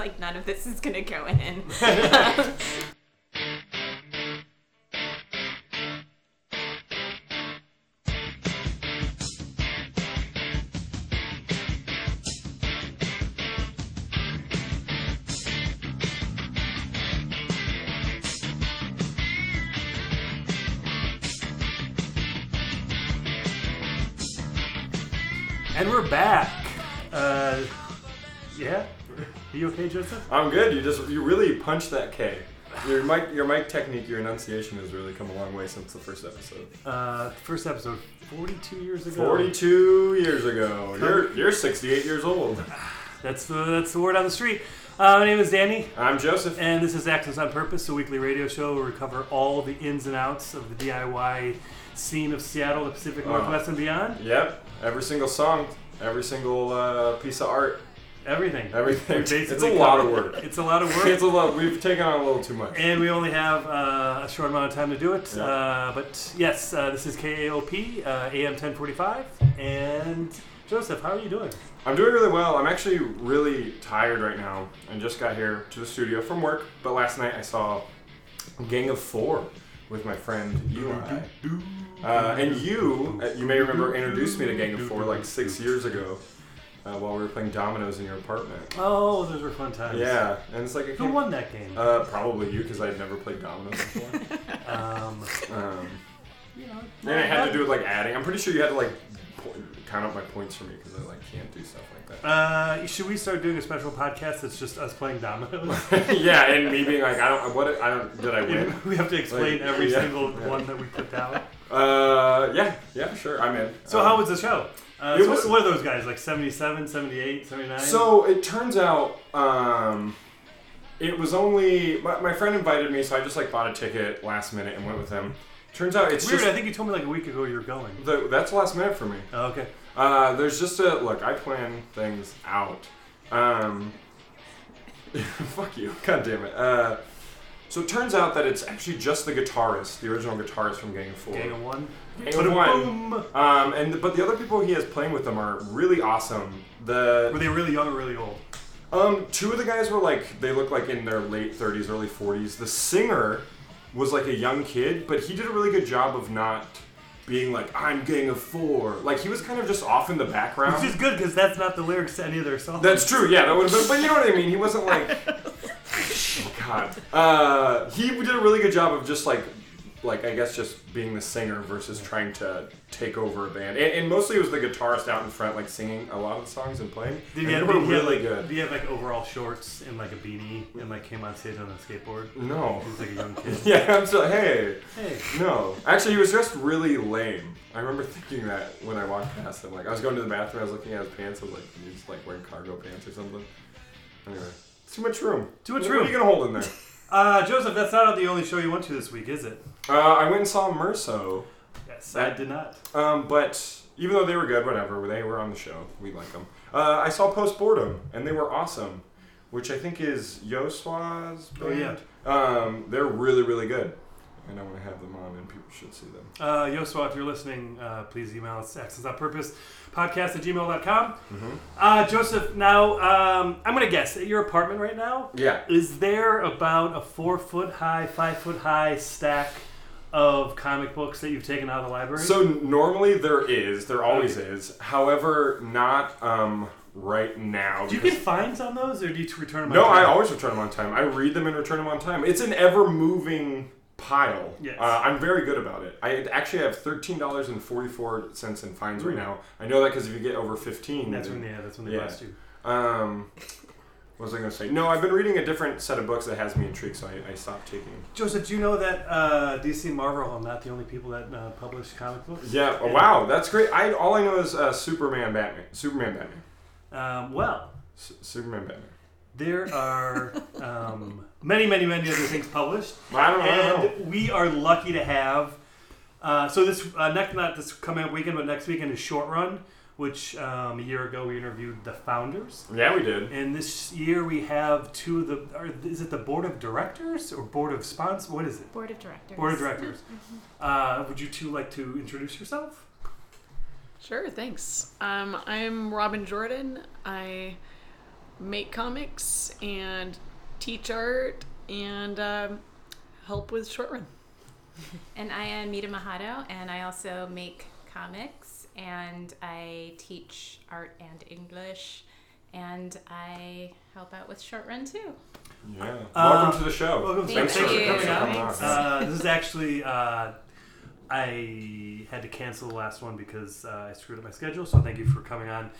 like none of this is gonna go in. I'm good. You just you really punched that K. Your mic your mic technique, your enunciation has really come a long way since the first episode. Uh, first episode, 42 years ago. 42 years ago. You're you're 68 years old. That's the, that's the word on the street. Uh, my name is Danny, I'm Joseph. and this is Accents on Purpose, a weekly radio show where we cover all the ins and outs of the DIY scene of Seattle, the Pacific Uh-huh. Northwest, and beyond. Yep. Every single song, every single uh, piece of art, Everything. everything. We It's a lot of work. It's a lot of work. It's a lot. We've taken on a little too much. And we only have uh, a short amount of time to do it. Yeah. Uh, but yes, uh, this is KAOP, uh, AM 1045. And Joseph, how are you doing? I'm doing really well. I'm actually really tired right now. I just got here to the studio from work, but last night I saw Gang of Four with my friend Eli. Uh, and you, uh, you may remember, introduced me to Gang of Four like six years ago uh, while we were playing dominoes in your apartment. Oh, those were fun times. Yeah, and it's like I Who can't- won that game? Uh, probably you, because I've never played dominoes before. Um, um, you know, and it had to do with like adding. I'm pretty sure you had to like po- count up my points for me because I like can't do stuff like that. Uh, should we start doing a special podcast that's just us playing dominoes? yeah, and me being like, I don't, what, I don't, did I win? we have to explain Like, every yeah, single yeah. one that we put down. Uh, yeah, yeah, sure, I'm in. So Um, how was the show? Uh, it so was- what, what are those guys? Like 77, 78, 79? So it turns out, um, it was only my, my friend invited me, so I just like bought a ticket last minute and went with him. Turns out it's Weird, I think you told me like a week ago you're going. the, that's last minute for me. Oh, okay. Uh, there's just a look. I plan things out. Um, fuck you. God damn it. Uh, so it turns out that it's actually just the guitarist, the original guitarist from Gang of Four. Gang of one. Of One. Boom. Um, and but the other people he has playing with them are really awesome. The Were they really young or really old? um, two of the guys were like they look like in their late 30s, early 40s. The singer was like a young kid, but he did a really good job of not being like I'm Gang of Four. Like he was kind of just off in the background. Which is good because that's not the lyrics to any of their songs. That's true. Yeah, that would have been. But you know what I mean. He wasn't like. oh God. Uh, he did a really good job of just like, like I guess just being the singer versus trying to take over a band. And, and mostly it was the guitarist out in front, like singing a lot of the songs and playing. Did and he, have, they were did he have, really good. Did he have like overall shorts and like a beanie and like came on stage on a skateboard? No. He was like a young kid. Yeah, I'm so. Hey, Hey. no. Actually, he was just really lame. I remember thinking that when I walked past him. Like I was going to the bathroom, I was looking at his pants. I was like, he's like wearing cargo pants or something. Anyway, too much room. Too much What room. What are you gonna hold in there? Uh, Joseph, that's not the only show you went to this week, is it? Uh, I went and saw Merso, Yes, I did not. um, but even though they were good, whatever, they were on the show. We like them. Uh, I saw Post Boredom, and they were awesome, which I think is Yoswa's Oh, band. Um, they're really, really good, and I want to have them on, and people should see them. Uh, Yosua, if you're listening, uh, please email us access on purpose podcast at gmail.com. Mm-hmm. Uh, Joseph, now um, I'm going to guess at your apartment right now, Yeah. is there about a four foot high, five foot high stack of comic books that you've taken out of the library? So normally there is, there always is. However, not um, right now. do you get fines on those, or do you return them? No, I always return them on time. I read them and return them on time. It's an ever moving pile. Yes. Uh, I'm very good about it. I actually have thirteen dollars and forty four cents in fines right now. I know that because if you get over fifteen, That's then- when yeah, that's when they Yeah. bust you. Um, what was I going to say? No, I've been reading a different set of books that has me intrigued, so I, I stopped taking. Joseph, do you know that uh, DC and Marvel are not the only people that uh, publish comic books? Yeah. Oh, wow, that's great. I all I know is uh, Superman, Batman, Superman, Batman, Um, well, S- Superman, Batman. there are um, many, many, many other things published. I don't, I don't know. and we are lucky to have. Uh, so this uh, next not this coming up weekend, but next weekend is Short Run, which um, a year ago we interviewed the founders, Yeah, we did. and this year we have two of the. Are, is it the board of directors or board of sponsors? What is it? Board of directors. Board of directors. Uh, would you two like to introduce yourself? Sure, thanks. Um, I'm Robin Jordan. I make comics and teach art and um, help with short run. And I am Mita Mahato, and I also make comics, and I teach art and English, and I help out with short run too. Yeah. Uh, welcome to the show. Welcome. Thank Thanks you. for coming on. Thanks. Uh, this is actually uh, I had to cancel the last one because uh, I screwed up my schedule. So thank you for coming on.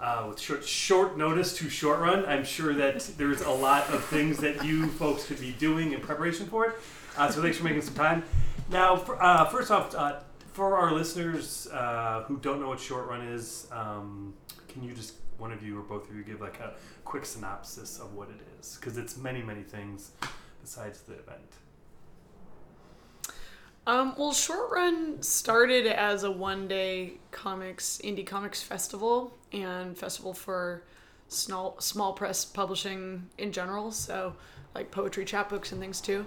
Uh, with short, short notice to short run, I'm sure that there's a lot of things that you folks could be doing in preparation for it. Uh, so thanks for making some time. Now, for, uh, first off, uh, for our listeners uh, who don't know what short run is, um, can you just one of you or both of you give like a quick synopsis of what it is? Because it's many, many things besides the event. Um, well, Short Run started as a one day comics, indie comics festival and festival for small, small press publishing in general. So, like poetry chapbooks and things too.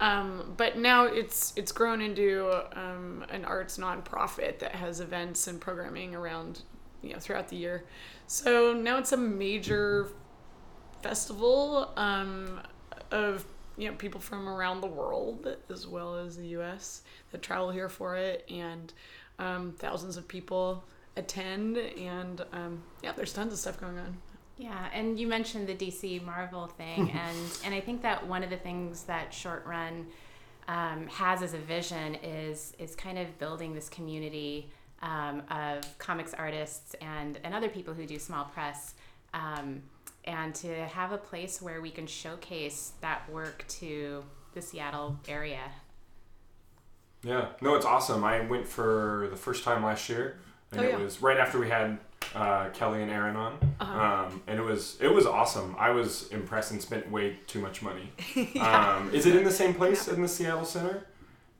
Um, but now it's it's grown into um, an arts nonprofit that has events and programming around you know throughout the year. So now it's a major festival um, of you know people from around the world as well as the U.S. that travel here for it, and um, thousands of people attend, and um, yeah, there's tons of stuff going on. Yeah, and you mentioned the DC Marvel thing, and and I think that one of the things that Short Run um, has as a vision is is kind of building this community um, of comics artists and and other people who do small press, um, and to have a place where we can showcase that work to the Seattle area. Yeah, no, it's awesome. I went for the first time last year, and Oh, it was right after we had uh, Kelly and Aaron on, Uh-huh. um, and it was it was awesome. I was impressed and spent way too much money. um, is it in the same place in the Seattle Center?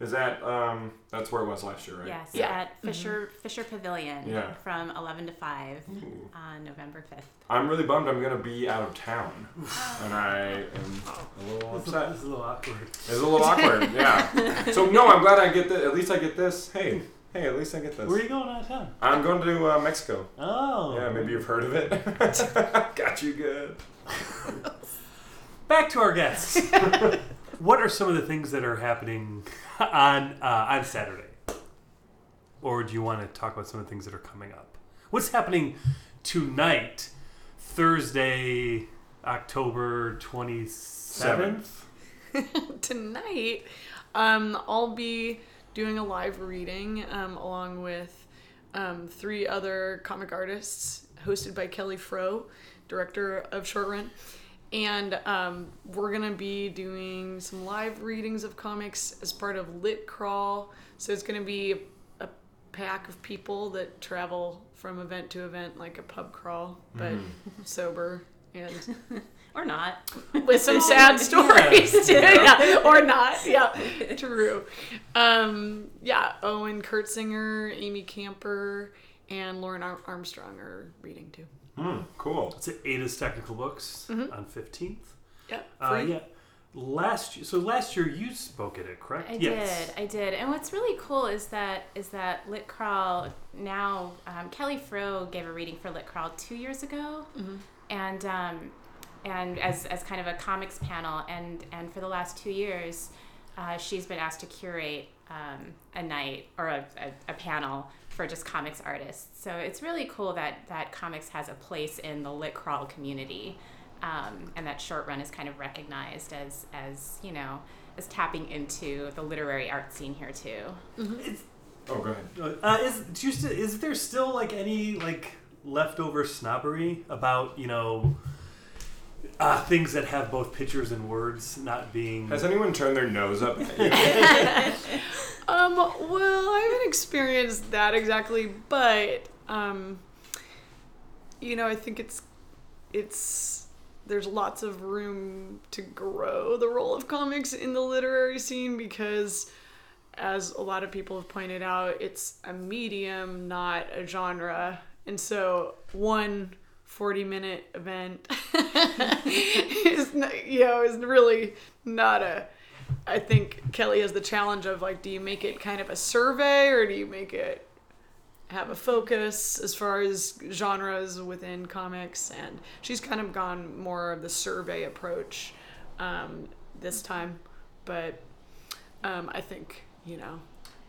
Is that um, that's where it was last year, right? Yes, Yeah. at Fisher Fisher Pavilion Yeah. from eleven to five Ooh. on November fifth. I'm really bummed. I'm gonna be out of town, and I am a little upset. this is a little awkward. It's a little awkward, yeah. So no, I'm glad I get this. At least I get this. Hey, hey, at least I get this. Where are you going out of town? I'm going to uh, Mexico. Oh. Yeah, maybe you've heard of it. Got you good. Back to our guests. what are some of the things that are happening on uh, on Saturday? Or do you want to talk about some of the things that are coming up? What's happening tonight, Thursday, October twenty seventh? Tonight, um, I'll be doing a live reading um, along with um, three other comic artists, hosted by Kelly Froh, director of Short Run. And um, we're gonna be doing some live readings of comics as part of Lit Crawl. So it's gonna be a pack of people that travel from event to event, like a pub crawl, but sober and Or not. with some sad stories too. Yeah. or not. Yeah, true. Um, yeah, Owen Kurtzinger, Amy Camper, and Lauren Ar- Armstrong are reading too. Hmm, cool. It's at Ada's Technical Books on fifteenth. Yeah, Uh, yeah. Last year, so last year you spoke at it, correct? I yes. did, I did. And what's really cool is that is that Lit Crawl now um, Kelly Froh gave a reading for Lit Crawl two years ago, and um, and as, as kind of a comics panel, and and for the last two years, uh, she's been asked to curate um, a night or a, a, a panel for just comics artists. So it's really cool that that comics has a place in the Lit Crawl community. Um, and that short run is kind of recognized as, as you know, as tapping into the literary art scene here too. Oh, go ahead. Uh, is do you st- is there still like any like leftover snobbery about you know uh, things that have both pictures and words not being? Has anyone turned their nose up? Um, well, I haven't experienced that exactly, but um, you know, I think it's it's there's lots of room to grow the role of comics in the literary scene because as a lot of people have pointed out, it's a medium, not a genre. And so one 40 minute event is you know is really not a I think Kelly has the challenge of like do you make it kind of a survey or do you make it have a focus as far as genres within comics, and she's kind of gone more of the survey approach um, this time. But um, I think you know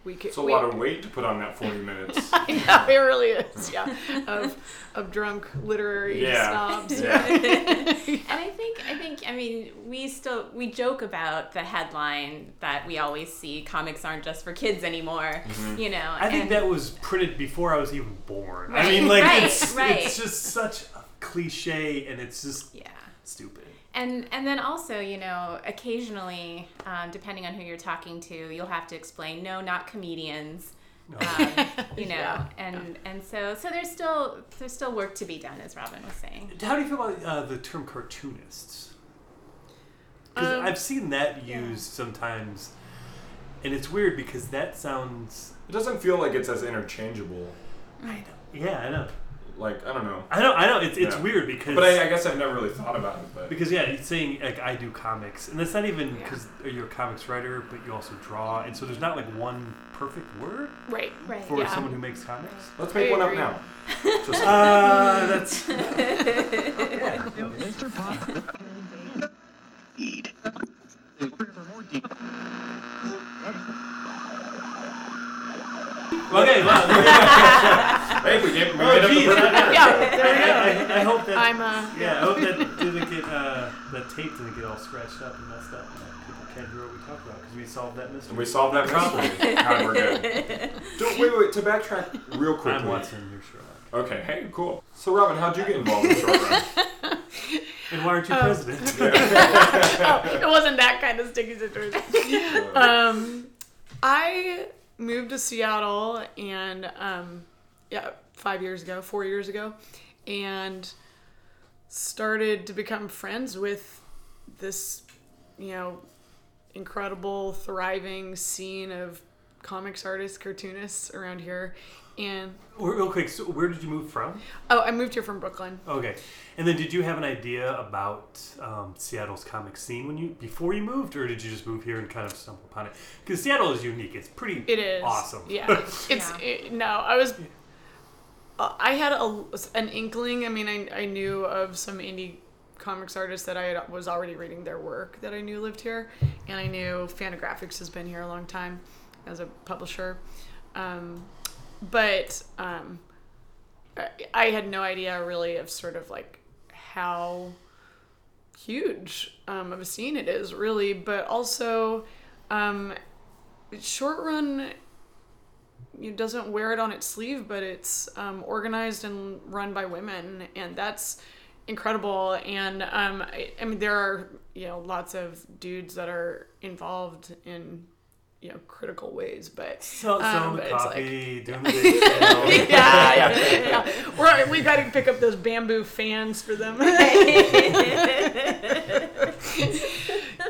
we could. It's a we, lot of weight to put on that 40 minutes. yeah, it really is. Yeah, of of drunk literary Yeah. snobs. Yeah. And I think I think I mean we still we joke about the headline that we always see comics aren't just for kids anymore. Mm-hmm. You know, I think and- that was printed before I was even born. I mean, like right, it's right. it's just such a cliche, and it's just yeah. stupid. And and then also, you know, occasionally, um, depending on who you're talking to, you'll have to explain, no, not comedians. Um, you know, Yeah, and and so so there's still there's still work to be done, as Robin was saying. How do you feel about uh, the term cartoonists? Because Um, I've seen that used sometimes, and it's weird because that sounds. It doesn't feel like it's as interchangeable. I know. Yeah, I know. Like, I don't know. I know. I know. It's it's Yeah. weird because. But I, I guess I've never really thought about it. But Because yeah, it's saying like I do comics, and that's not even because you're a comics writer, but you also draw, and so there's not like one perfect word Right. Right. for Yeah. someone who makes comics. let's make one up now. Just Uh, that's Mr. Pop. Eat. okay. Well, hey, we gave we Oh, made up the perfect word. Yeah, there we go. I, I, I hope that. I'm uh yeah, I hope that didn't get uh, that tape didn't get all scratched up and messed up, and that people can't hear what we talk about because we solved that And mystery. we solved that problem. God, we're good. Don't, wait, wait, to backtrack real quickly. I'm Watson. You're Sherlock. Okay, hey, cool. So, Robin, how'd you get involved in short run? And why aren't you Oh. president? it wasn't that kind of sticky situation. um, I moved to Seattle and um, yeah, five years ago, four years ago, and started to become friends with this, you know, incredible, thriving scene of comics artists, cartoonists around here. And Real quick, so where did you move from? oh, I moved here from Brooklyn. Okay, and then did you have an idea about um, Seattle's comic scene when you before you moved, or did you just move here and kind of stumble upon it? Because Seattle is unique; it's pretty It is awesome. Yeah, it's Yeah. It, no. I was. I had a, an inkling. I mean, I, I knew of some indie comics artists that I had, was already reading their work that I knew lived here, and I knew Fantagraphics has been here a long time as a publisher, um, but um, I, I had no idea really of sort of like how huge um, of a scene it is, really, but also um, short run it doesn't wear it on its sleeve, but it's um, organized and run by women, and that's incredible. And um, I, I mean, there are you know lots of dudes that are involved in you know critical ways, but So, Um, but it's coffee, the big sale. yeah, yeah, yeah. We're, we got to pick up those bamboo fans for them.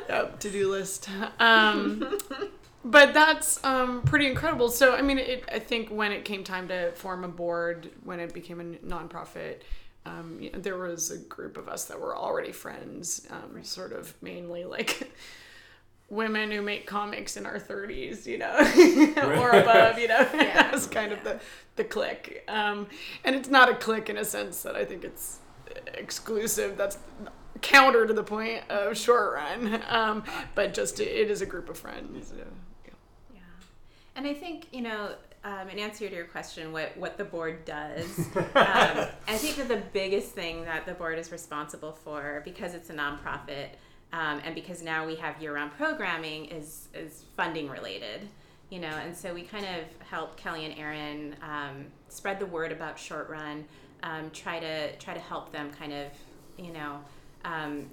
yep, to do list. Um, but that's um, pretty incredible. So, I mean, it, I think when it came time to form a board, when it became a nonprofit, um, you know, there was a group of us that were already friends, um, sort of mainly like women who make comics in our 30s, you know, or above, you know. that was kind of the, the clique. Um, and it's not a clique in a sense that I think it's exclusive. That's counter to the point of short run. Um, but just it is a group of friends. yeah. Yeah. And I think, you know, um, in answer to your question, what, what the board does, um, I think that the biggest thing that the board is responsible for, because it's a nonprofit, um, and because now we have year-round programming, is is funding related. You know, and so we kind of help Kelly and Aaron um, spread the word about short run, um, try to try to help them kind of, you know, um,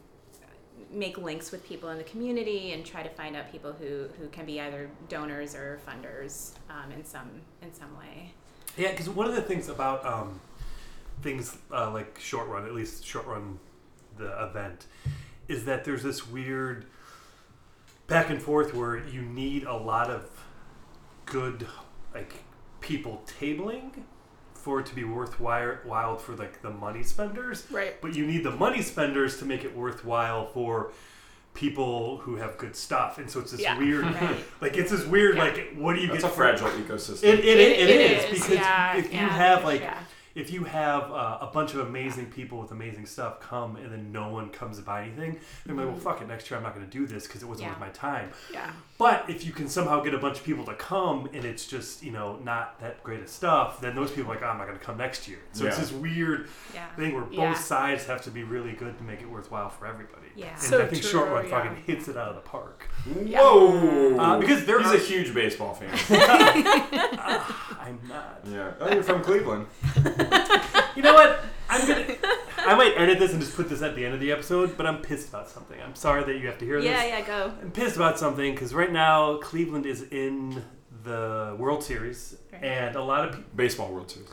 make links with people in the community and try to find out people who, who can be either donors or funders um, in some in some way. Yeah, because one of the things about um, things uh, like short run, at least short run, the event, is that there's this weird back and forth where you need a lot of good like people tabling for it to be worthwhile for like the money spenders Right. but you need the money spenders to make it worthwhile for people who have good stuff, and so it's this Yeah. weird, Right. like it's this weird, Yeah. like what do you That's get It's a for- fragile ecosystem. It, it, it, It- it it is, is, because yeah, if you have like Yeah. If you have uh, a bunch of amazing people with amazing stuff come and then no one comes to buy anything, they're like, well, fuck it, next year I'm not going to do this because it wasn't Yeah. worth my time. Yeah. But if you can somehow get a bunch of people to come and it's just you know not that great of stuff, then those people are like, oh, I'm not going to come next year. So it's this weird Yeah. thing where both Yeah. sides have to be really good to make it worthwhile for everybody. Yeah. And So I think Short Run yeah. fucking hits it out of the park. Whoa! Uh, because there he's a huge baseball fan. I'm not. yeah. Oh, you're from Cleveland. You know what? I'm gonna. I might edit this and just put this at the end of the episode, but I'm pissed about something. I'm sorry that you have to hear Yeah, this. yeah, yeah, go. I'm pissed about something because right now Cleveland is in the World Series, Right. and a lot of people, Baseball World Series.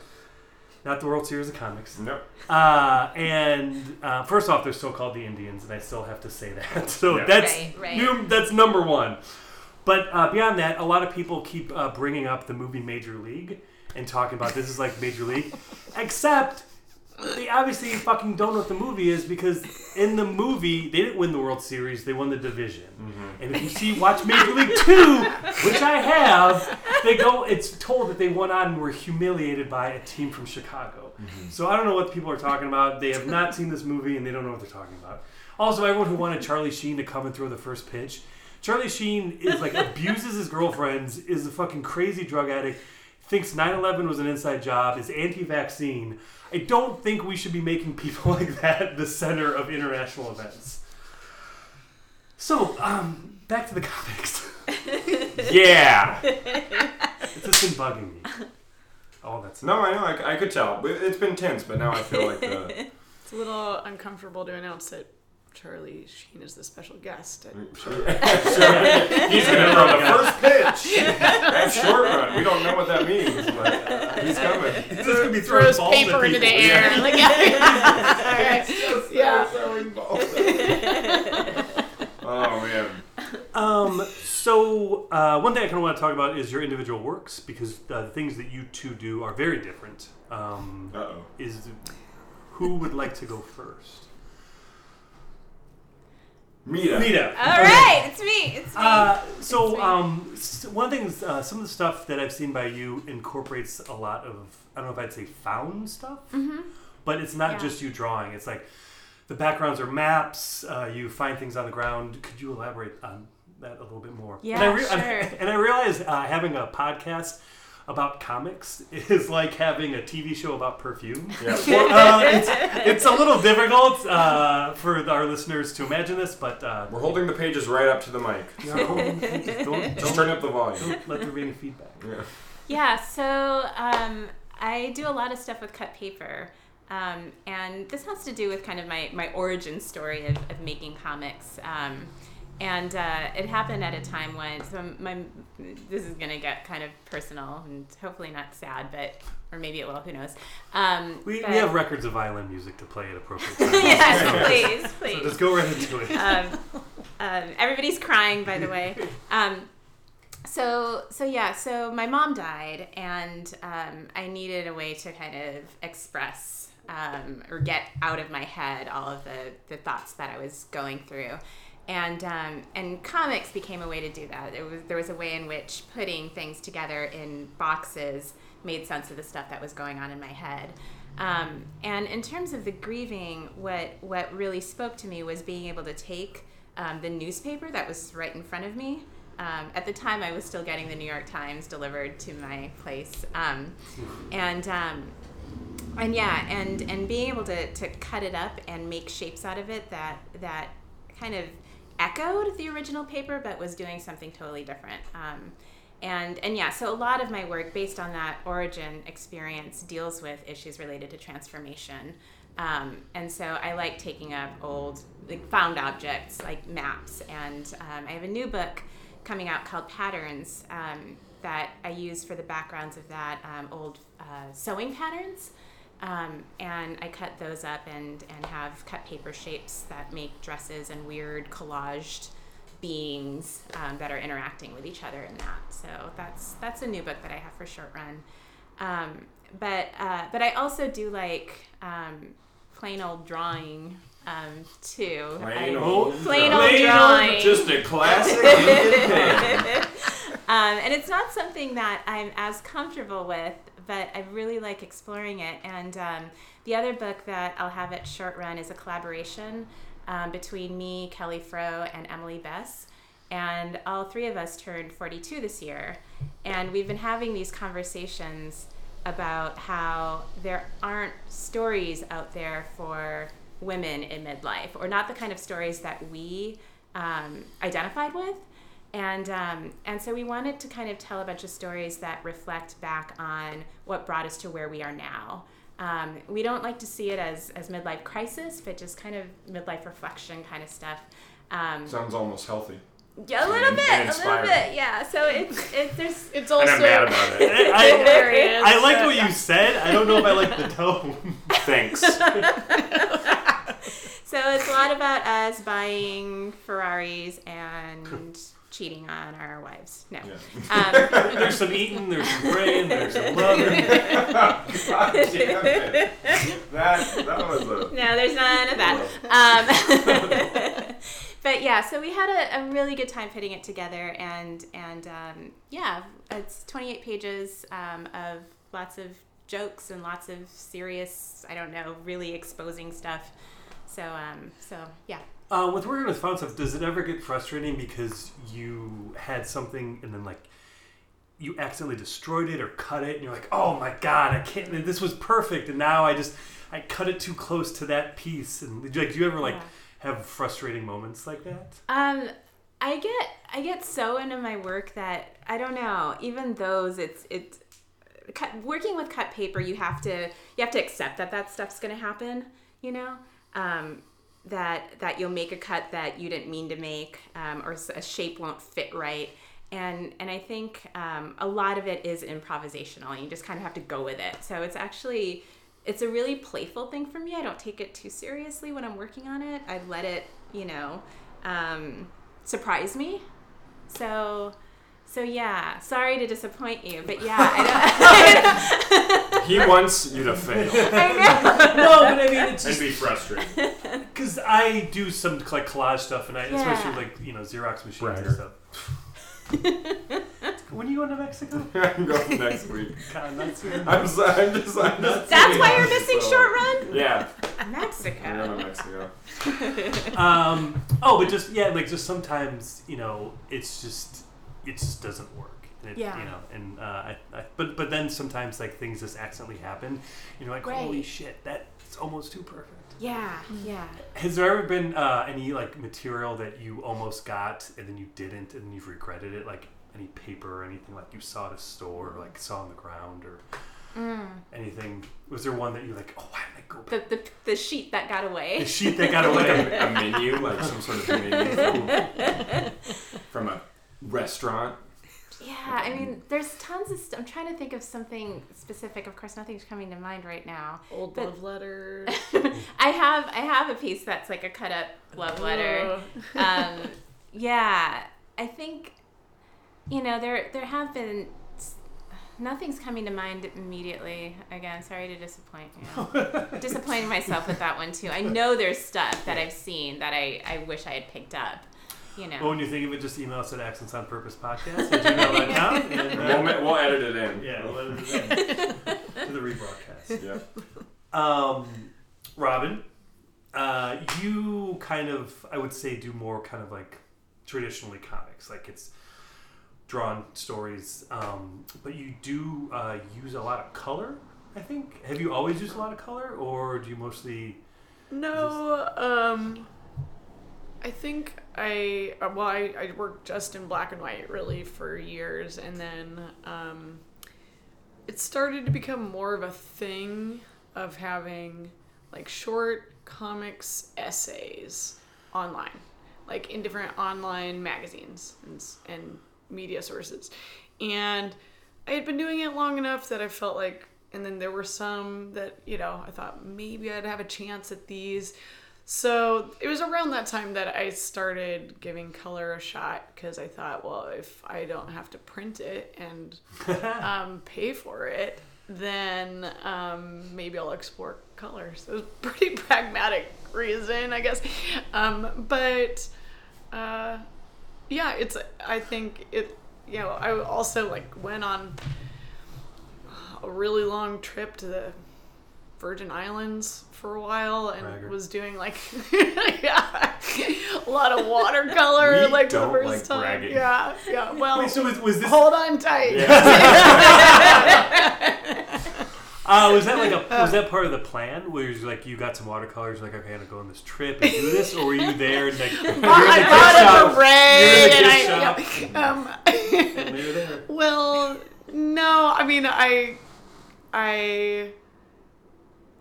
not the World Series of comics. Nope. Uh, and uh, first off, they're still called the Indians, and I still have to say that. So Yeah. that's Right, right. num- that's number one. But uh, beyond that, a lot of people keep uh, bringing up the movie Major League and talking about this is like Major League, except they obviously fucking don't know what the movie is because in the movie they didn't win the World Series, they won the division. Mm-hmm. And if you see watch Major League Two, which I have, they go. It's told that they went on and were humiliated by a team from Chicago. Mm-hmm. So I don't know what people are talking about. They have not seen this movie and they don't know what they're talking about. Also, everyone who wanted Charlie Sheen to come and throw the first pitch. Charlie Sheen is like abuses his girlfriends, is a fucking crazy drug addict, thinks 9/11 was an inside job, is anti-vaccine. I don't think we should be making people like that the center of international events. So, um, back to the comics. Yeah. it's just been bugging me. Oh, that's No, I know. I, I could tell. It's been tense, but now I feel like the. It's a little uncomfortable to announce that Charlie Sheen is the special guest. At He's gonna throw the first pitch That's short run. We don't know what that means, but he's coming. It's just gonna be throwing throws balls paper at into the people. air. Like, yeah. throwing balls. oh man. Um, so uh, one thing I kind of want to talk about is your individual works because uh, the things that you two do are very different. Um, Uh oh. is who would like to go first? Mita. Nita. All right, it's me. It's me. Uh, so It's me. um, one of the things, uh, some of the stuff that I've seen by you incorporates a lot of I don't know if I'd say found stuff, but it's not Yeah. just you drawing. It's like the backgrounds are maps. Uh, you find things on the ground. Could you elaborate on that a little bit more? Yeah, and I sure. and I realize uh, having a podcast about comics is like having a TV show about perfume. Yeah. uh, it's, it's a little difficult uh, for our listeners to imagine this, but uh, We're holding the pages right up to the mic. don't, don't, turn up the volume. don't let there be any feedback. Yeah. Yeah, so um, I do a lot of stuff with cut paper. Um, and this has to do with kind of my, my origin story of, of making comics. Um, and uh, it happened at a time when, so my, this is going to get kind of personal and hopefully not sad, but, or maybe it will, who knows. Um, We, but- we have records of violin music to play at appropriate times. yes, please, So please. just go right into it. um, um, everybody's crying, by the way. Um, so so yeah, so my mom died, and um, I needed a way to kind of express um, or get out of my head all of the the thoughts that I was going through. And um, and comics became a way to do that. It was there was a way in which putting things together in boxes made sense of the stuff that was going on in my head. Um, and in terms of the grieving, what what really spoke to me was being able to take um, the newspaper that was right in front of me. Um, at the time, I was still getting the New York Times delivered to my place, um, and um, and yeah, and and being able to, to cut it up and make shapes out of it that that kind of echoed the original paper, but was doing something totally different. Um, and and yeah, so a lot of my work based on that origin experience deals with issues related to transformation. Um, and so I like taking up old, like found objects like maps. And um, I have a new book coming out called Patterns um, that I use for the backgrounds of that um, old uh, sewing patterns. Um, and I cut those up and, and have cut paper shapes that make dresses and weird collaged beings um, that are interacting with each other in that. So that's that's a new book that I have for short run. Um, but uh, but I also do like um, plain old drawing um, too. Plain I- old plain drawing. old Plain old- drawing. Just a classic ink and pen. um, and it's not something that I'm as comfortable with, but I really like exploring it. And um, the other book that I'll have at Short Run is a collaboration um, between me, Kelly Froh, and Emily Bess. And all three of us turned 42 this year. And we've been having these conversations about how there aren't stories out there for women in midlife, or not the kind of stories that we um, identified with. And um, and so we wanted to kind of tell a bunch of stories that reflect back on what brought us to where we are now. Um, we don't like to see it as as midlife crisis, but just kind of midlife reflection kind of stuff. Um, Sounds almost healthy. yeah, a little and- bit, and a little bit, yeah. So it's it, there's It's also And I'm mad about it. I, hilarious. I like what you said. I don't know if I like the tone. Thanks. So it's a lot about us buying Ferraris and cheating on our wives. No. Yeah. Um, There's some eating, there's some praying, there's some loving. God damn it. That, that was a. no, there's none of that. Um, but yeah, so we had a, a really good time putting it together, and and um, yeah, it's 28 pages um, of lots of jokes and lots of serious, I don't know, really exposing stuff. So um, so yeah. Uh, with working with font stuff, does it ever get frustrating because you had something and then like you accidentally destroyed it or cut it and you're like, oh my god, I can't. This was perfect, and now I just I cut it too close to that piece. And like, do you ever like Yeah. have frustrating moments like that? Um, I get I get so into my work that I don't know. Even those, it's it's cut, working with cut paper. You have to you have to accept that that stuff's gonna happen. You know, um, that that you'll make a cut that you didn't mean to make, um, or a shape won't fit right. And and I think um, a lot of it is improvisational. And you just kind of have to go with it. So it's actually it's a really playful thing for me. I don't take it too seriously when I'm working on it. I let it, you know, um, surprise me. So, so yeah. Sorry to disappoint you, but yeah, I He wants you to fail. I know. no, but I mean it's and just be frustrated. Because I do some like collage stuff, and I Yeah. especially like you know Xerox machines Bragger. and stuff. when are you going to Mexico? I'm going next week. God, not soon. I'm, so, I'm just. I'm just That's why you're missing So- short run. Yeah. I'm Mexico. going to Mexico. um, oh, but just yeah, like just sometimes you know it's just it just doesn't work. And it, Yeah. You know, and uh, I, I, but but then sometimes like things just accidentally happen. And you're like, holy Right. shit, that's almost too perfect. Yeah, yeah. Has there ever been uh, any like material that you almost got and then you didn't and you've regretted it? Like any paper or anything like you saw at a store or like saw on the ground or Mm. anything? Was there one that you're like, oh, why did I go back? The, the the sheet that got away. The sheet that got Like away. a, a menu, like some sort of menu from, from a restaurant. Yeah, I mean, there's tons of. St- I'm trying to think of something specific. Of course, nothing's coming to mind right now. Old But- love letters. I have I have a piece that's like a cut up love letter. Um, yeah, I think you know there there have been nothing's coming to mind immediately. Again, sorry to disappoint you. Disappointing myself with that one too. I know there's stuff that I've seen that I I wish I had picked up. You know. Well, when you think of it, just email us at Accents on Purpose Podcast at gmail.com. And, We'll, uh, ma- we'll edit it in. yeah, we'll edit it in to the rebroadcast. Yeah. Um, Robin, uh, you kind of, I would say, do more kind of like traditionally comics. Like it's drawn stories, um, but you do uh, use a lot of color. I think. Have you always used a lot of color, or do you mostly? No, um, I think I uh, well, I, I worked just in black and white really for years, and then um, it started to become more of a thing of having like short comics essays online, like in different online magazines and and media sources, and I had been doing it long enough that I felt like, and then there were some that, you know, I thought maybe I'd have a chance at these. So it was around that time that I started giving color a shot because I thought, well, if I don't have to print it and um, pay for it, then um, maybe I'll explore colors. So it's a pretty pragmatic reason, I guess. Um, but uh, yeah, it's. I think it. You know, I also like went on a really long trip to the Virgin Islands for a while and Bragger. was doing like yeah, a lot of watercolor like the first like time. bragging. Yeah, yeah. Well, Wait, so was, was this? hold on tight. Uh, was that like a was that part of the plan? Where you like you got some watercolors, like okay, I'm gonna go on this trip and do this, or were you there and like you're in the I bought a You're and I. yeah. Um, and they were there? well, no, I mean, I, I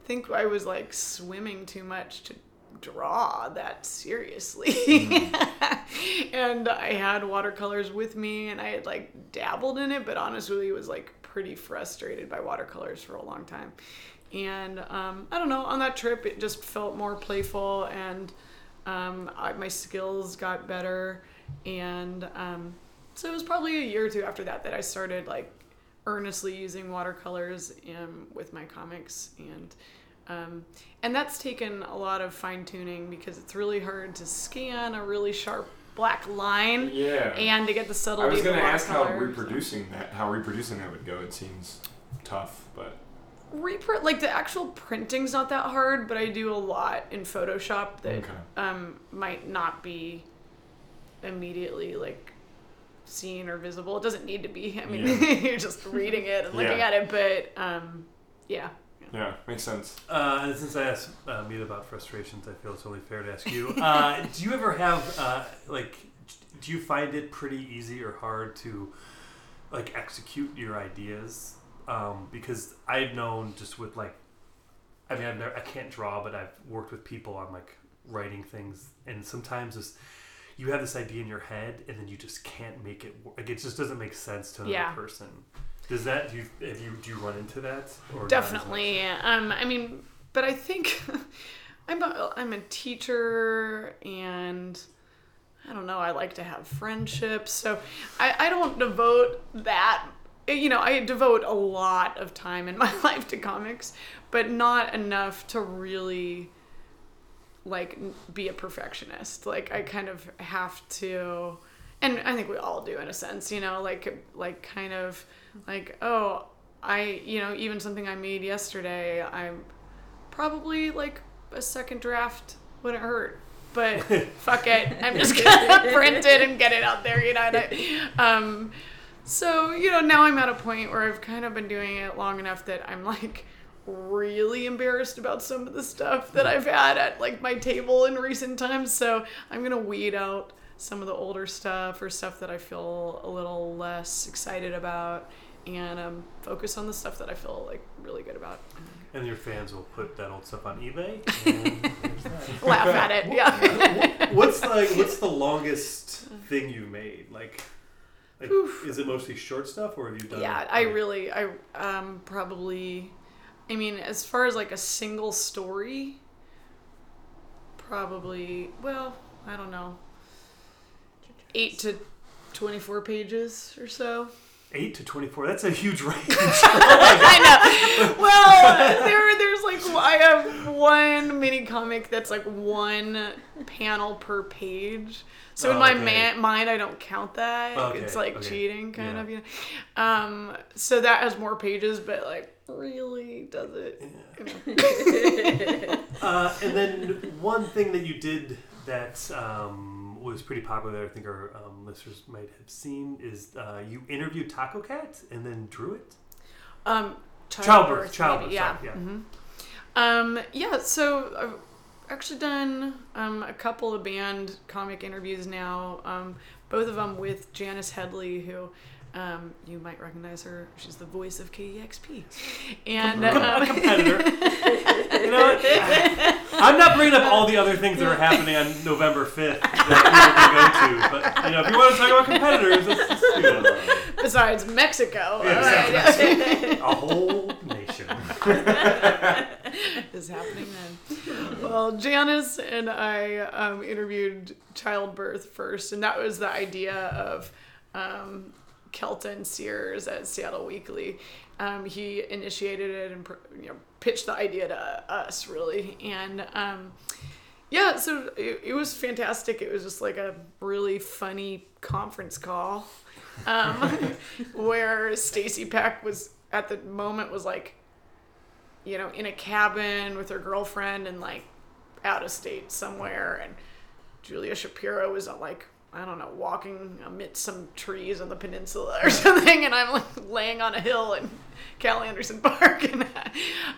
think I was like swimming too much to draw that seriously. and I had watercolors with me and I had like dabbled in it, but honestly, was like pretty frustrated by watercolors for a long time. And um, I don't know, on that trip, it just felt more playful and um, I, my skills got better. And um, so it was probably a year or two after that that I started like earnestly using watercolors um, with my comics and um, and that's taken a lot of fine tuning because it's really hard to scan a really sharp black line Yeah. and to get the subtle. I was gonna the ask how watercolor. reproducing that how reproducing that would go. It seems tough, but reprint like the actual printing's not that hard but i do a lot in photoshop that Okay. um, might not be immediately like seen or visible it doesn't need to be i mean Yeah. you're just reading it and looking Yeah. at it but um, yeah yeah, makes sense. Uh, and since I asked uh, Mita about frustrations, I feel it's only fair to ask you. Uh, do you ever have uh, like? Do you find it pretty easy or hard to like execute your ideas? Um, because I've known just with like, I mean, I've never, I can't draw, but I've worked with people on like writing things, and sometimes this. You have this idea in your head, and then you just can't make it work. Like it just doesn't make sense to another Yeah. person. Does that do you, have you do you run into that? Definitely um, i mean but i think i'm a, i'm a teacher and i don't know i like to have friendships so i, I don't devote that you know i devote a lot of time in my life to comics but not enough to really like be a perfectionist like i kind of have to and i think we all do in a sense you know like like kind of like oh i you know even something i made yesterday i'm probably like a second draft wouldn't hurt but fuck it i'm just gonna print it and get it out there you know and I- um so you know now i'm at a point where i've kind of been doing it long enough that i'm like really embarrassed about some of the stuff that I've had at like my table in recent times. So I'm gonna weed out some of the older stuff or stuff that I feel a little less excited about and um, focus on the stuff that I feel like really good about. And your fans will put that old stuff on eBay. And that. Laugh at it, yeah. what's like what's the longest thing you made? Like, like is it mostly short stuff, or have you done? yeah, I really, I um, probably, I mean, as far as like a single story, probably, well, I don't know, eight to 24 pages or so. eight to twenty-four. That's a huge range. I know. Well, there, there's like I have one mini comic that's like one panel per page. So in Oh, my okay. ma- mind, I don't count that. Okay, It's like okay. cheating, kind Yeah. of. You know? Um, so that has more pages, but like really does it? you know? uh, and then one thing that you did that um, was pretty popular, I think our um, listeners might have seen, is uh, you interviewed Tacocat and then drew it. Um, Childbirth, childbirth, childbirth, yeah. sorry, yeah. Mhm. Um, yeah, so I've actually done um, a couple of band comic interviews now, um, both of them with Janice Headley, who um, you might recognize her. She's the voice of KEXP. And a um, competitor. you know what? I'm not bringing up all the other things that are happening on November 5th that people can go to, but you know, if you want to talk about competitors, let's just do it. besides Mexico, Yeah, exactly. A whole nation. is happening then. Well, Janice and I um, interviewed childbirth first, and that was the idea of um, Kelton Sears at Seattle Weekly. Um, he initiated it and you know pitched the idea to us really, and um, yeah, so it, it was fantastic. It was just like a really funny conference call, um, where Stacy Peck was at the moment was like, you know, in a cabin with her girlfriend and like out of state somewhere, and Julia Shapiro was like. I don't know, walking amidst some trees on the peninsula or something, and I'm like laying on a hill in Cal Anderson Park. And,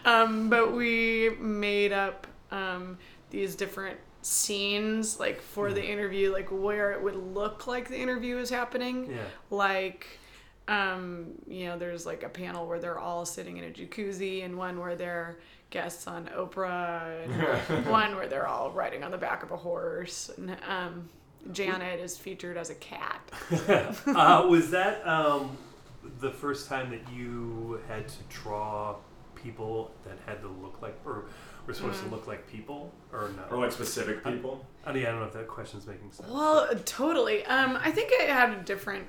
um, but we made up um, these different scenes, like for the interview, like where it would look like the interview is happening. Yeah. Like, um, you know, there's like a panel where they're all sitting in a jacuzzi, and one where they're guests on Oprah, and one where they're all riding on the back of a horse. And um, Janet is featured as a cat. uh, was that um, the first time that you had to draw people that had to look like, or were supposed Mm. to look like people, or no? Or like specific people. I mean, I don't know if that question's making sense. Well, totally. Um, I think I had a different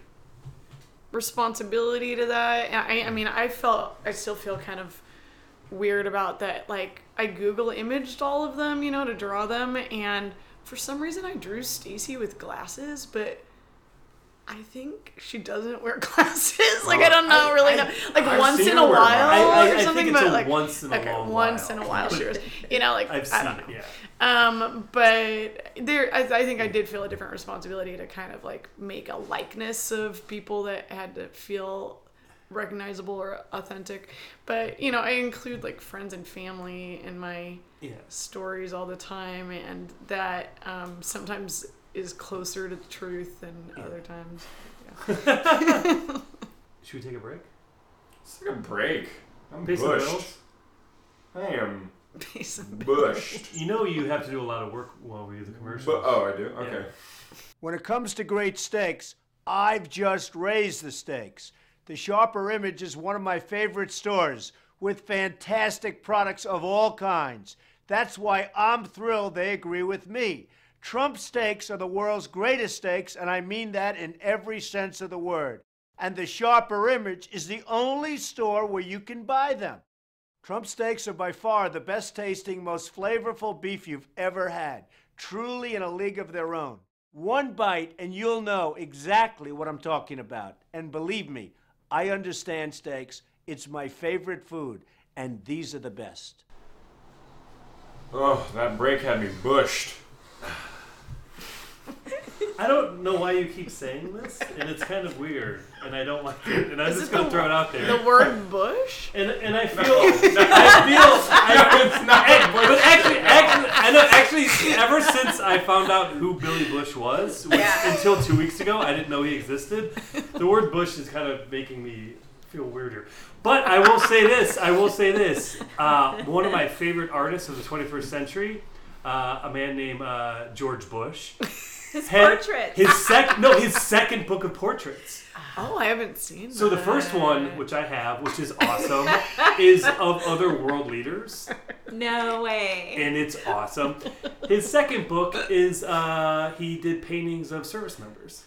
responsibility to that. I, I mean, I felt, I still feel kind of weird about that. Like, I Google imaged all of them, you know, to draw them, and for some reason I drew Stacy with glasses, but. I think she doesn't wear glasses. Like I don't know, I- really I- know. Like I've once in a while. I, or something, but like once in a okay, once while. in a while she was, you know, like I've I don't it, know. yeah. Um, but there, I, I think I did feel a different responsibility to kind of like make a likeness of people that had to feel recognizable or authentic. But you know, I include like friends and family in my Yeah. stories all the time, and that um, sometimes is closer to the truth than other times. Should we take a break? Let's take a break. I'm Pay some bushed. I am Pay bushed. You know you have to do a lot of work while we do the commercials. but oh, I do. Okay. When it comes to great steaks, I've just raised the stakes. The Sharper Image is one of my favorite stores with fantastic products of all kinds. That's why I'm thrilled they agree with me. Trump steaks are the world's greatest steaks, and I mean that in every sense of the word. And the Sharper Image is the only store where you can buy them. Trump steaks are by far the best tasting, most flavorful beef you've ever had. Truly in a league of their own. One bite and you'll know exactly what I'm talking about. And believe me, I understand steaks. It's my favorite food, and these are the best. Oh, that break had me bushed. I don't know why you keep saying this, and it's kind of weird, and I don't like it, and I'm Is just it gonna the- throw it out there. The word bush? and and I feel I feel I, it's not. but actually actually I know actually ever since I found out who Billy Bush was, which until two weeks ago I didn't know he existed. The word Bush is kind of making me feel weirder. But I will say this. I will say this. Uh, one of my favorite artists of the 21st century, uh, a man named uh, George Bush. His had- portraits. His sec no, his second book of portraits. Oh, I haven't seen So the first one, which I have, which is awesome, is of other world leaders, no way. and it's awesome. His second book is uh, he did paintings of service members,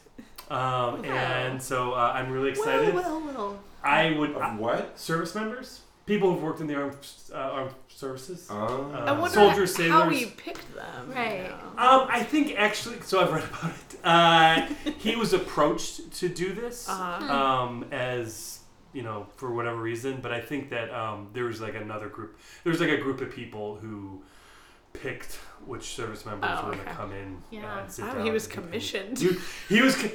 um, and so uh, I'm really excited. Well, well, well. I would Of what? service members, people who've worked in the armed uh, armed services. Oh. Uh, I wonder soldiers, how sailors. he picked them. Right. you know. Um, I think actually, so I've read about it. Uh, he was approached to do this Uh-huh. um, as you know for whatever reason, but I think that um, there was like another group. There was like a group of people who picked which service members Oh, were going to come in Yeah. and sit Oh, down. he was and do paint. commissioned. Dude, he was. co-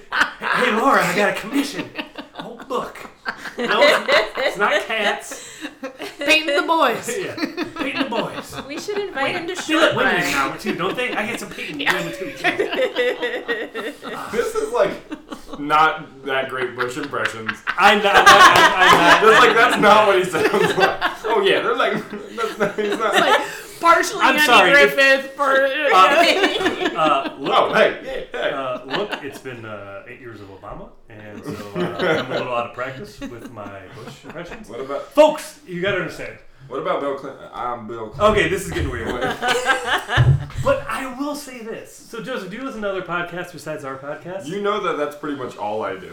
hey, Laura, I got a commission. Oh, look. No, it's, it's not cats. Painting the boys. yeah, painting the boys. We should invite him to They let short women in run. now too, don't they? I get some painting women too. This is like not that great Bush impressions. I'm not. I'm I'm not That's like that's not what he sounds like. Oh yeah, they're like that's not, he's not. like partially I'm Andy sorry, if- Griffith for Uh, look, oh hey, yeah, hey. uh, look, it's been uh, eight years of Obama, and so uh, I'm a little out of practice with my Bush impressions. what about Folks, you gotta understand. what about Bill Clinton? I'm Bill Clinton. Okay, this is getting weird. But I will say this. So, Joseph, do you listen to other podcasts besides our podcast? You know that that's pretty much all I do.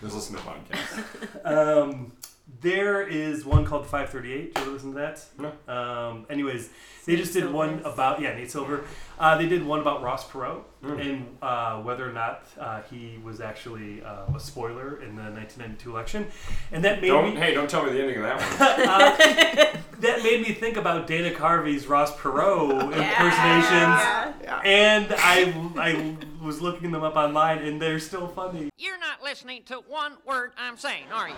Just listen to podcasts. Um, there is one called 538. Did you ever listen to that? No. Um, anyways, they just did Nate one about yeah Nate Silver. Uh, they did one about Ross Perot Mm. and uh, whether or not uh, he was actually uh, a spoiler in the 1992 election, and that made Don't me hey, don't tell me the ending of that one. uh, that made me think about Dana Carvey's Ross Perot impersonations. Yeah. And I, I was looking them up online, and they're still funny. You're not listening to one word I'm saying, are you?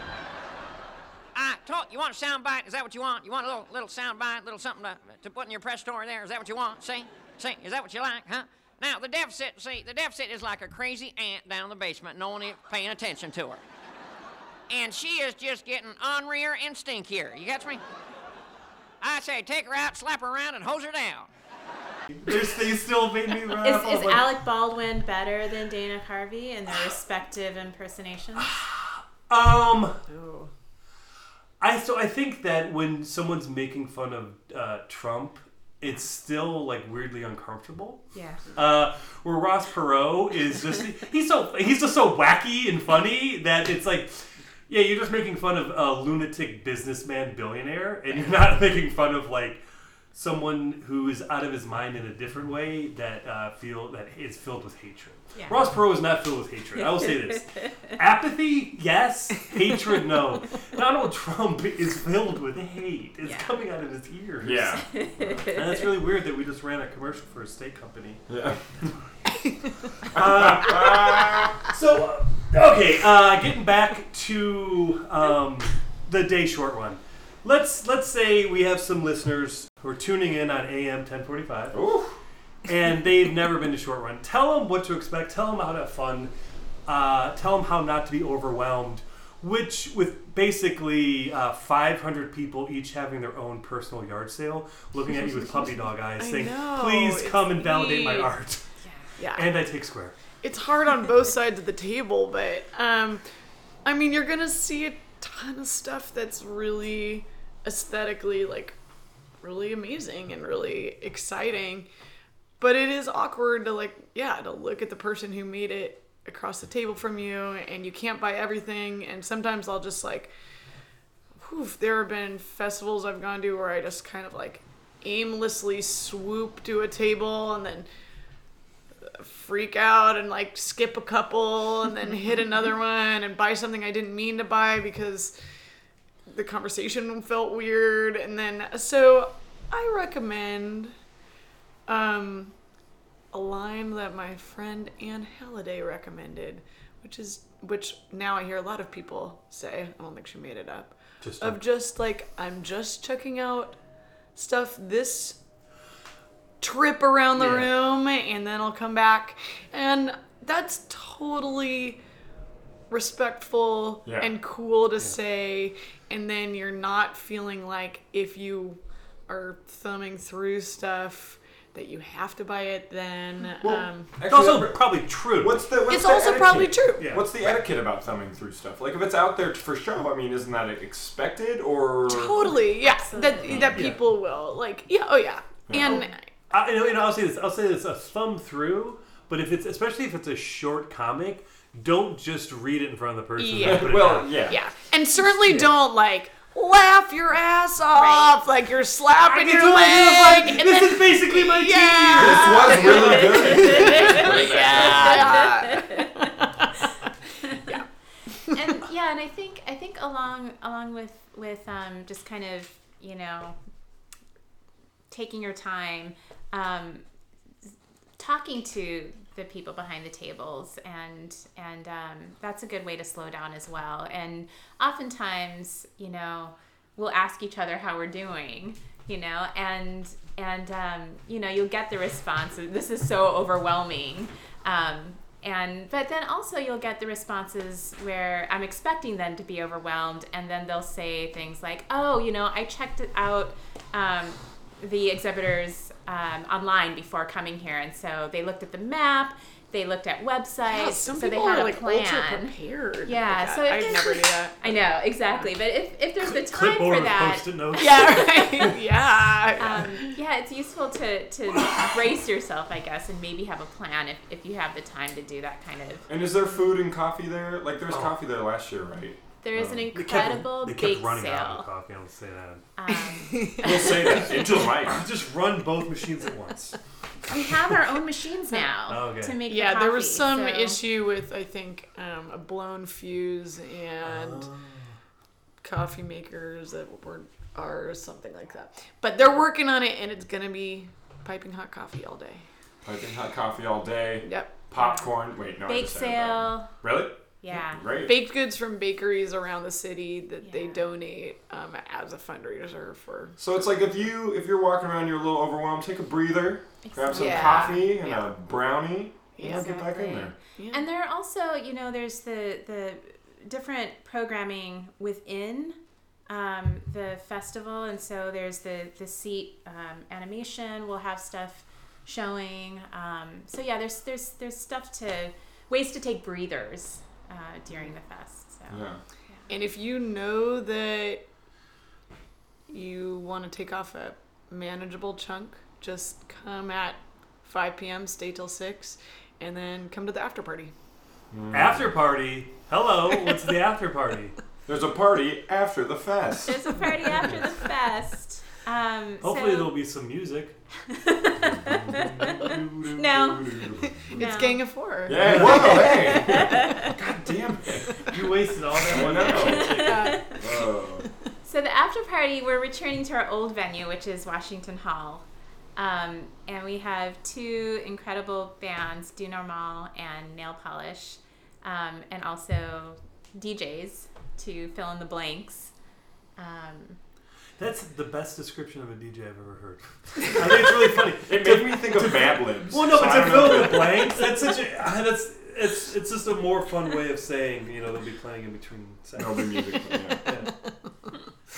I told you want a sound bite. Is that what you want? You want a little little sound bite, little something to, to put in your press store there? Is that what you want? See, see, is that what you like, huh? Now the deficit, see, the deficit is like a crazy ant down in the basement. No one is paying attention to her, and she is just getting unrear and stinkier. You catch me? I say, take her out, slap her around, and hose her down. They're, they still made me laugh. Is, I is like, Alec Baldwin better than Dana Carvey in their respective impersonations? Um, I so I think that when someone's making fun of uh, Trump, it's still like weirdly uncomfortable. Yeah. Uh, where Ross Perot is just he's so he's just so wacky and funny that it's like. Yeah, you're just making fun of a lunatic businessman billionaire, and you're not making fun of like someone who is out of his mind in a different way that uh, feel that is filled with hatred. Yeah. Ross Perot is not filled with hatred. I will say this: apathy, yes; hatred, no. Donald Trump is filled with hate. It's Yeah. coming out of his ears. Yeah. and that's really weird that we just ran a commercial for a steak company. Yeah. Uh, so, uh, okay, uh, getting back to um, the day short one. Let's let's say we have some listeners who are tuning in on AM 1045, Ooh. and they've never been to short run. Tell them what to expect. Tell them how to have fun. Uh, tell them how not to be overwhelmed. Which, with basically uh, 500 people each having their own personal yard sale, looking at you with puppy dog eyes, I saying, know, "Please come and validate my neat. art." Yeah. And I take square. it's hard on both sides of the table, but um, I mean, you're gonna see a ton of stuff that's really aesthetically like really amazing and really exciting. But it is awkward to like, yeah, to look at the person who made it across the table from you, and you can't buy everything. And sometimes I'll just like, whew, there have been festivals I've gone to where I just kind of like aimlessly swoop to a table and then freak out and like skip a couple and then hit another one and buy something I didn't mean to buy because the conversation felt weird and then so I recommend um a line that my friend Anne Halliday recommended which is which now I hear a lot of people say I don't think she made it up Just of just like I'm just checking out stuff this trip around the Yeah. room and then I'll come back and that's totally respectful Yeah. and cool to say and then you're not feeling like if you are thumbing through stuff that you have to buy it then um, It's also probably true. What's the what's it's the also etiquette? probably true Yeah. What's the etiquette about thumbing through stuff? Like if it's out there for show, I mean, isn't that expected or totally yeah that that Yeah. people will like yeah oh yeah and I, you know, you know, I'll say this. I'll say this: a thumb through. But if it's especially if it's a short comic, don't just read it in front of the person. and Yeah. put it well, down. yeah. Yeah, and certainly don't like laugh your ass off like you're slapping I your can leg. like, this then- is basically my Yeah. This was really good. yeah. and yeah, and I think I think along along with with um, just kind of you know taking your time, um, talking to the people behind the tables, and and um, that's a good way to slow down as well. And oftentimes, you know, we'll ask each other how we're doing, you know, and and um, you know you'll get the response. This is so overwhelming. Um, and but then also you'll get the responses where I'm expecting them to be overwhelmed, and then they'll say things like, "Oh, you know, I checked out." Um, the exhibitors um, online before coming here, and so they looked at the map they looked at websites. Yeah, some so people they had are a like plan. ultra prepared. Yeah, like so if I'd never do that. I know exactly, but if, if there's the time for that, post-it notes. Yeah, right. yeah. um, yeah, it's useful to to brace yourself, I guess, and maybe have a plan if, if you have the time to do that kind of. And is there food and coffee there? Like there was Oh. coffee there last year, right? There is an They kept, incredible they kept bake running out of sale. coffee. I'll say that. Um, We'll say that. It just might. Just run both machines at once. we have our own machines now Oh, okay. to make. the yeah, there was some so- issue with I think um, a blown fuse and Oh. coffee makers that were or something like that. But they're working on it, and it's gonna be piping hot coffee all day. Piping hot coffee all day. Yep. Popcorn. Wait, no. I Bake just said that. sale. Really? Yeah. Great. Baked goods from bakeries around the city that they donate um, as a fundraiser for. So it's like if you if you're walking around, you're a little overwhelmed. Take a breather. Grab some Yeah. coffee and Yeah. a brownie. And Yeah. then get back in there. Yeah. And there are also, you know, there's the the different programming within um, the festival, and so there's the the seat um, animation. We'll have stuff showing. Um, so yeah, there's there's there's stuff to ways to take breathers uh, during the fest. So Yeah. And if you know that you want to take off a manageable chunk, just come at 5 p.m., stay till 6, and then come to the after party. After party. Hello. What's the after party? There's a party after the fest. there's a party after the fest. Um, Hopefully so, there'll be some music. No. It's No. Gang of Four. Yeah. Whoa. Hey. God damn it. You wasted all that I money. Whoa. So the after party, we're returning to our old venue, which is Washington Hall, um, and we have two incredible bands, Do Normal and Nail Polish, um, and also DJs to fill in the blanks. Um, That's the best description of a DJ I've ever heard. I think it's really funny. It made me think of Mad Libs. Well, no, so but I to fill in the blanks, that's such a uh, that's it's it's just a more fun way of saying you know they'll be playing in between seconds. No, the music. Yeah. Yeah.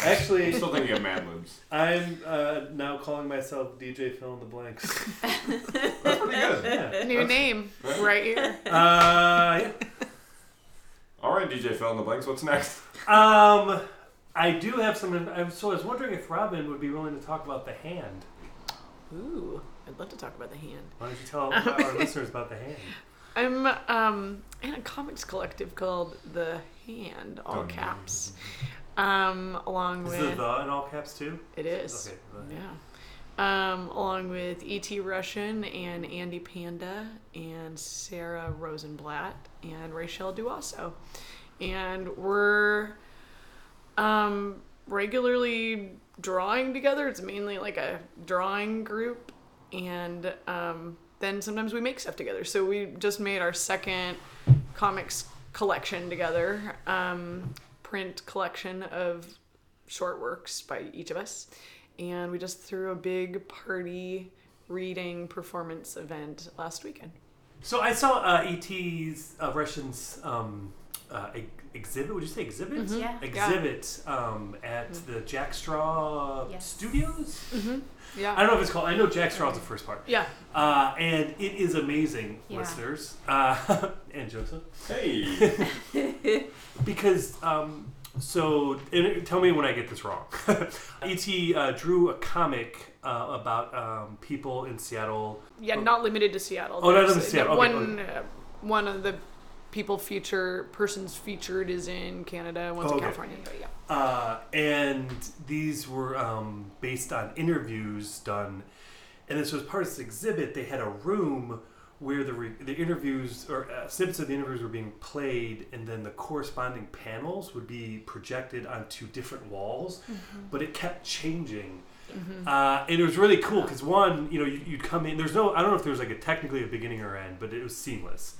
I'm Actually, still thinking of Mad Libs. I'm uh, now calling myself DJ fill in the blanks. That's pretty good. Yeah. New name right here. Uh, yeah. All right, DJ fill in the blanks. What's next? Um, I do have some. I'm, so I was wondering if Robin would be willing to talk about the hand. Ooh, I'd love to talk about the hand. Why don't you tell our listeners about the hand? I'm um, in a comics collective called The Hand, all caps. Um, along Is with the the in all caps too? it is. Okay. Yeah. Um, along with E.T. Russian and Andy Panda and Sarah Rosenblatt and Rachel Duasso. And we're um, regularly drawing together. It's mainly like a drawing group. And um, then sometimes we make stuff together. So we just made our second comics collection together, um, print collection of short works by each of us. And we just threw a big party reading performance event last weekend. So I saw uh, ET's uh, Russian's um, uh, ex- exhibit. Would you say exhibit? Yeah. Yeah. Exhibit um, at the Jack Straw Yes. Studios. Yeah. I don't know if it's called. I know Jack Straw's the first part. Yeah. Uh, and it is amazing, Yeah. listeners uh, and Joseph, Hey. because um, so and tell me when I get this wrong. Et uh, drew a comic uh, about um, people in Seattle. Yeah, not limited to Seattle. Oh, not limited to Seattle. the Okay, One, uh, one of the people feature persons featured is in Canada. One's Oh, in. California. But yeah. Uh, and these were um, based on interviews done. And this was part of this exhibit. They had a room where the, re- the interviews or uh, snippets of the interviews were being played, and then the corresponding panels would be projected onto different walls. But it kept changing. Uh, and it was really cool because one, you know, you, you'd come in. There's no, I don't know if there was like a technically a beginning or end, but it was seamless.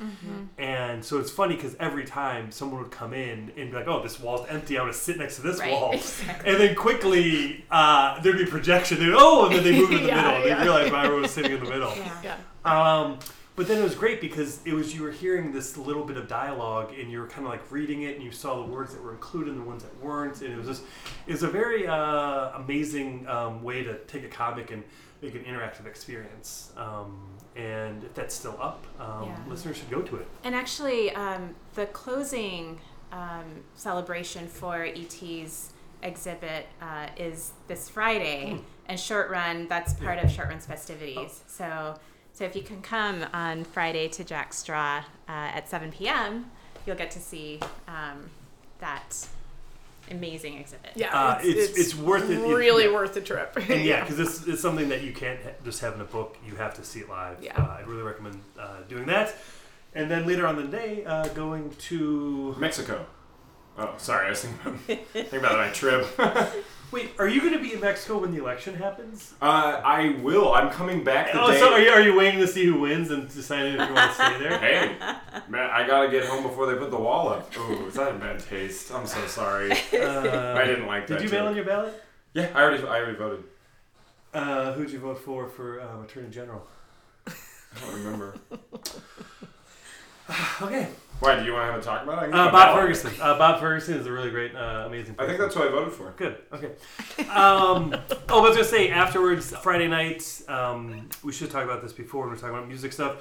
And so it's funny because every time someone would come in and be like, "Oh, this wall's empty. I'm gonna sit next to this Right, wall," exactly. and then quickly uh, there'd be projection. They'd, oh, and then they move in the Yeah, middle. yeah. They realized Myra was sitting in the middle. yeah. Yeah. Um, but then it was great because it was you were hearing this little bit of dialogue and you were kind of like reading it and you saw the words that were included and the ones that weren't and it was just it was a very uh, amazing um, way to take a comic and make an interactive experience um, and if that's still up um, Yeah. listeners should go to it And actually, um, the closing um, celebration for ET's exhibit uh, is this Friday, and Short Run. That's part of Short Run's festivities. So, so if you can come on Friday to Jack Straw uh, at 7 p.m., you'll get to see um, that amazing exhibit. Yeah, Uh, it's- it's worth it. It- Really yeah. worth the trip. and yeah because this is something that you can't ha- just have in a book you have to see it live Yeah. uh, i'd really recommend uh, doing that and then later on the day uh, going to Mexico. Oh, sorry. I was thinking about, thinking about my trip. wait are you going to be in mexico when the election happens Uh, I will. I'm coming back the oh day. so are you, are you waiting to see who wins and deciding if you want to stay there Hey, man, I gotta get home before they put the wall up. Oh, is that a bad taste? I'm so sorry. uh, I didn't like that. did you mail joke. in your ballot Yeah, I already, I already voted. uh, who'd you vote for for um, attorney general I don't remember. okay Why? Do you want to have a talk about it? I can uh, my bob ballot. ferguson uh, bob ferguson is a really great uh, amazing I think person. that's what I voted for. Good. Okay. Um, oh, I was gonna say afterwards, Friday night. Um, we should talk about this before when we're talking about music stuff.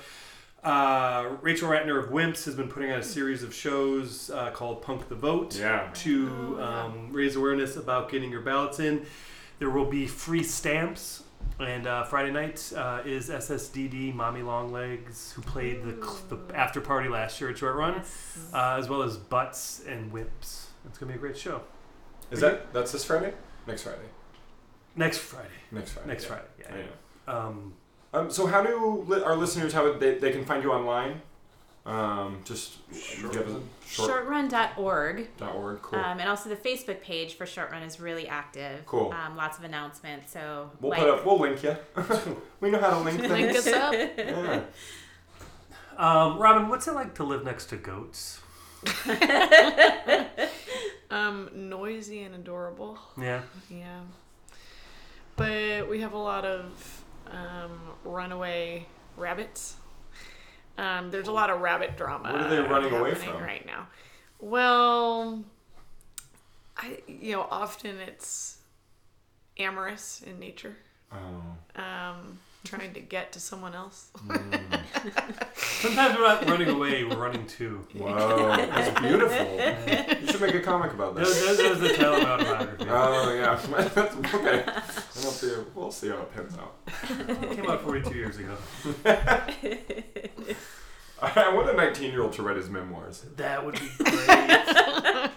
Uh, Rachel Ratner of Wimps has been putting on a series of shows uh, called Punk the Vote Yeah. to um, raise awareness about getting your ballots in. There will be free stamps. And uh, Friday night uh, is SSDD Mommy Longlegs, who played the, the after party last year at Short Run, Yes. uh, as well as Butts and Wimps. It's gonna be a great show. Is that that's this Friday? Next Friday. Next Friday. Next Friday. Next yeah. Friday. Yeah. I yeah. know. Um, Um, so how do li- our listeners how they, they can find you online? Um, just do you have a short Shortrun.org. dot org. Cool. Um, and also the Facebook page for Short Run is really active. Cool. Um, lots of announcements. So we'll like, put up. We'll link you. we know how to link things. Link us up. Yeah. um, Robin, what's it like to live next to goats? Um, noisy and adorable. Yeah. Yeah. But we have a lot of um, runaway rabbits. Um, there's a lot of rabbit drama. What are they running away from? right now? Well, I you know often it's amorous in nature, Oh. um, trying to get to someone else. Mm. Sometimes we're not running away; we're running to. Wow, that's beautiful. You should make a comic about that. Those, those the tale of autobiography. Oh yeah, that's okay. I don't see. We'll see how it pans out. It came out 42 years ago. I want a 19-year-old to write his memoirs. That would be great.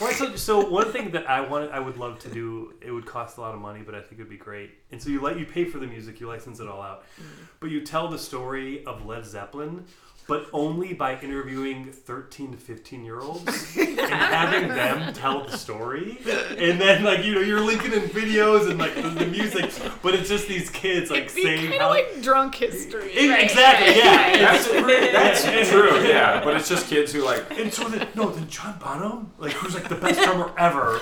Well, so, so one thing that I wanted, I would love to do. It would cost a lot of money, but I think it'd be great. And so you let you pay for the music, you license it all out, mm. but you tell the story of Led Zeppelin. But only by interviewing 13 to 15 year olds and having them tell the story. And then, like, you know, you're linking in videos and, like, the, the music, but it's just these kids, like, It'd be saying kind how. of like drunk history. E- Right, exactly, right, yeah. right. That's that's true. Yeah, but it's just kids who like. And so then, no, then John Bonham, like who's like the best drummer ever,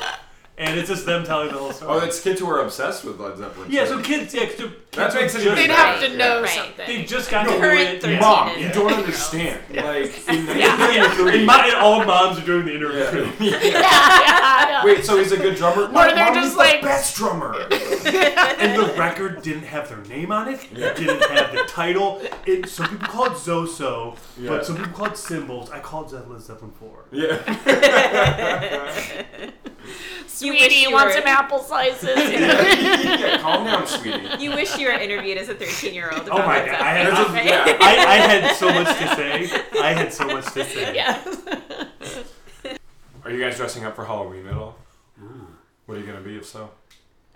and it's just them telling the whole story. Oh, it's kids who are obsessed with Led Zeppelin. yeah. So kids, yeah, so That kids makes it just, even They'd better. have to know Right. something. They just got Current to it. 13 Mom, and you don't year olds. understand. Like, in Yeah, and, my, and all moms are doing the interview. Yeah. yeah, yeah. Wait, so he's a good drummer? My they're mom just is the like- best drummer. and the record didn't have their name on it. It didn't have the title. It some people call it Zoso, Yeah. but some people call it Symbols. I call it Zeppelin Zeppelin Four. Yeah. You wish Sweetie, you want were- some apple slices? yeah. Calm down, sweetie. You wish you were interviewed as a 13 year old. Oh my god, I had, There's a- I, yeah. I, I had so much to say. I had so much to say. yeah. Are you guys dressing up for Halloween at all? What are you gonna be if so?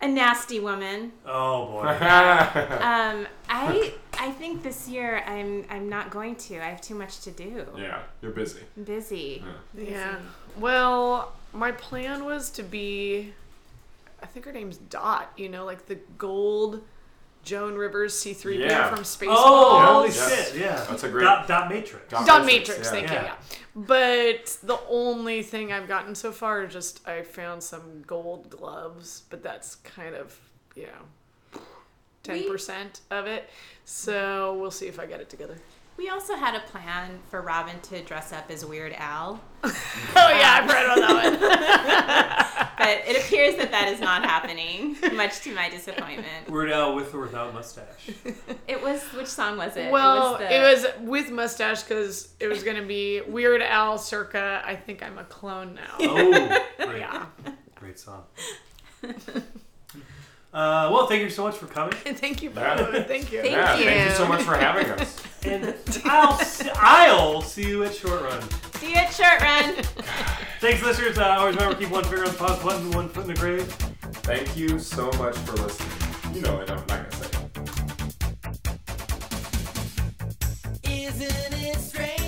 A nasty woman. Oh boy. Um, I I think this year I'm I'm not going to. I have too much to do. yeah, you're busy. I'm busy. Yeah. Well, my plan was to be, I think her name's Dot. You know, like the gold Joan Rivers C3PO Yeah. from oh, Spaceballs. Oh, holy Yes. shit! Yeah, That's a great- dot, dot matrix. Dot Dot Matrix, Matrix, yeah. thank you. Yeah. Yeah. But the only thing I've gotten so far is just I found some gold gloves, but that's kind of you know ten percent of it. So we'll see if I get it together. We also had a plan for Robin to dress up as Weird Al, Oh yeah, I've read about that one. but it appears that that is not happening, much to my disappointment. Weird Al with or without mustache. It was which song was it? well, the- it was with mustache because it was gonna be Weird Al circa. I think I'm a clone now. Oh, great. Yeah. Great song. Uh, well, thank you so much for coming. Thank you, Yeah. Thank you. Thank yeah, thank you you. so much for having us. And I'll, see, I'll see you at Short Run. See you at Short Run. Thanks, listeners. Uh, always remember keep one finger on the pause button, one foot in the grave. Thank you so much for listening. You know I don't, I'm not gonna say. it. Isn't it strange?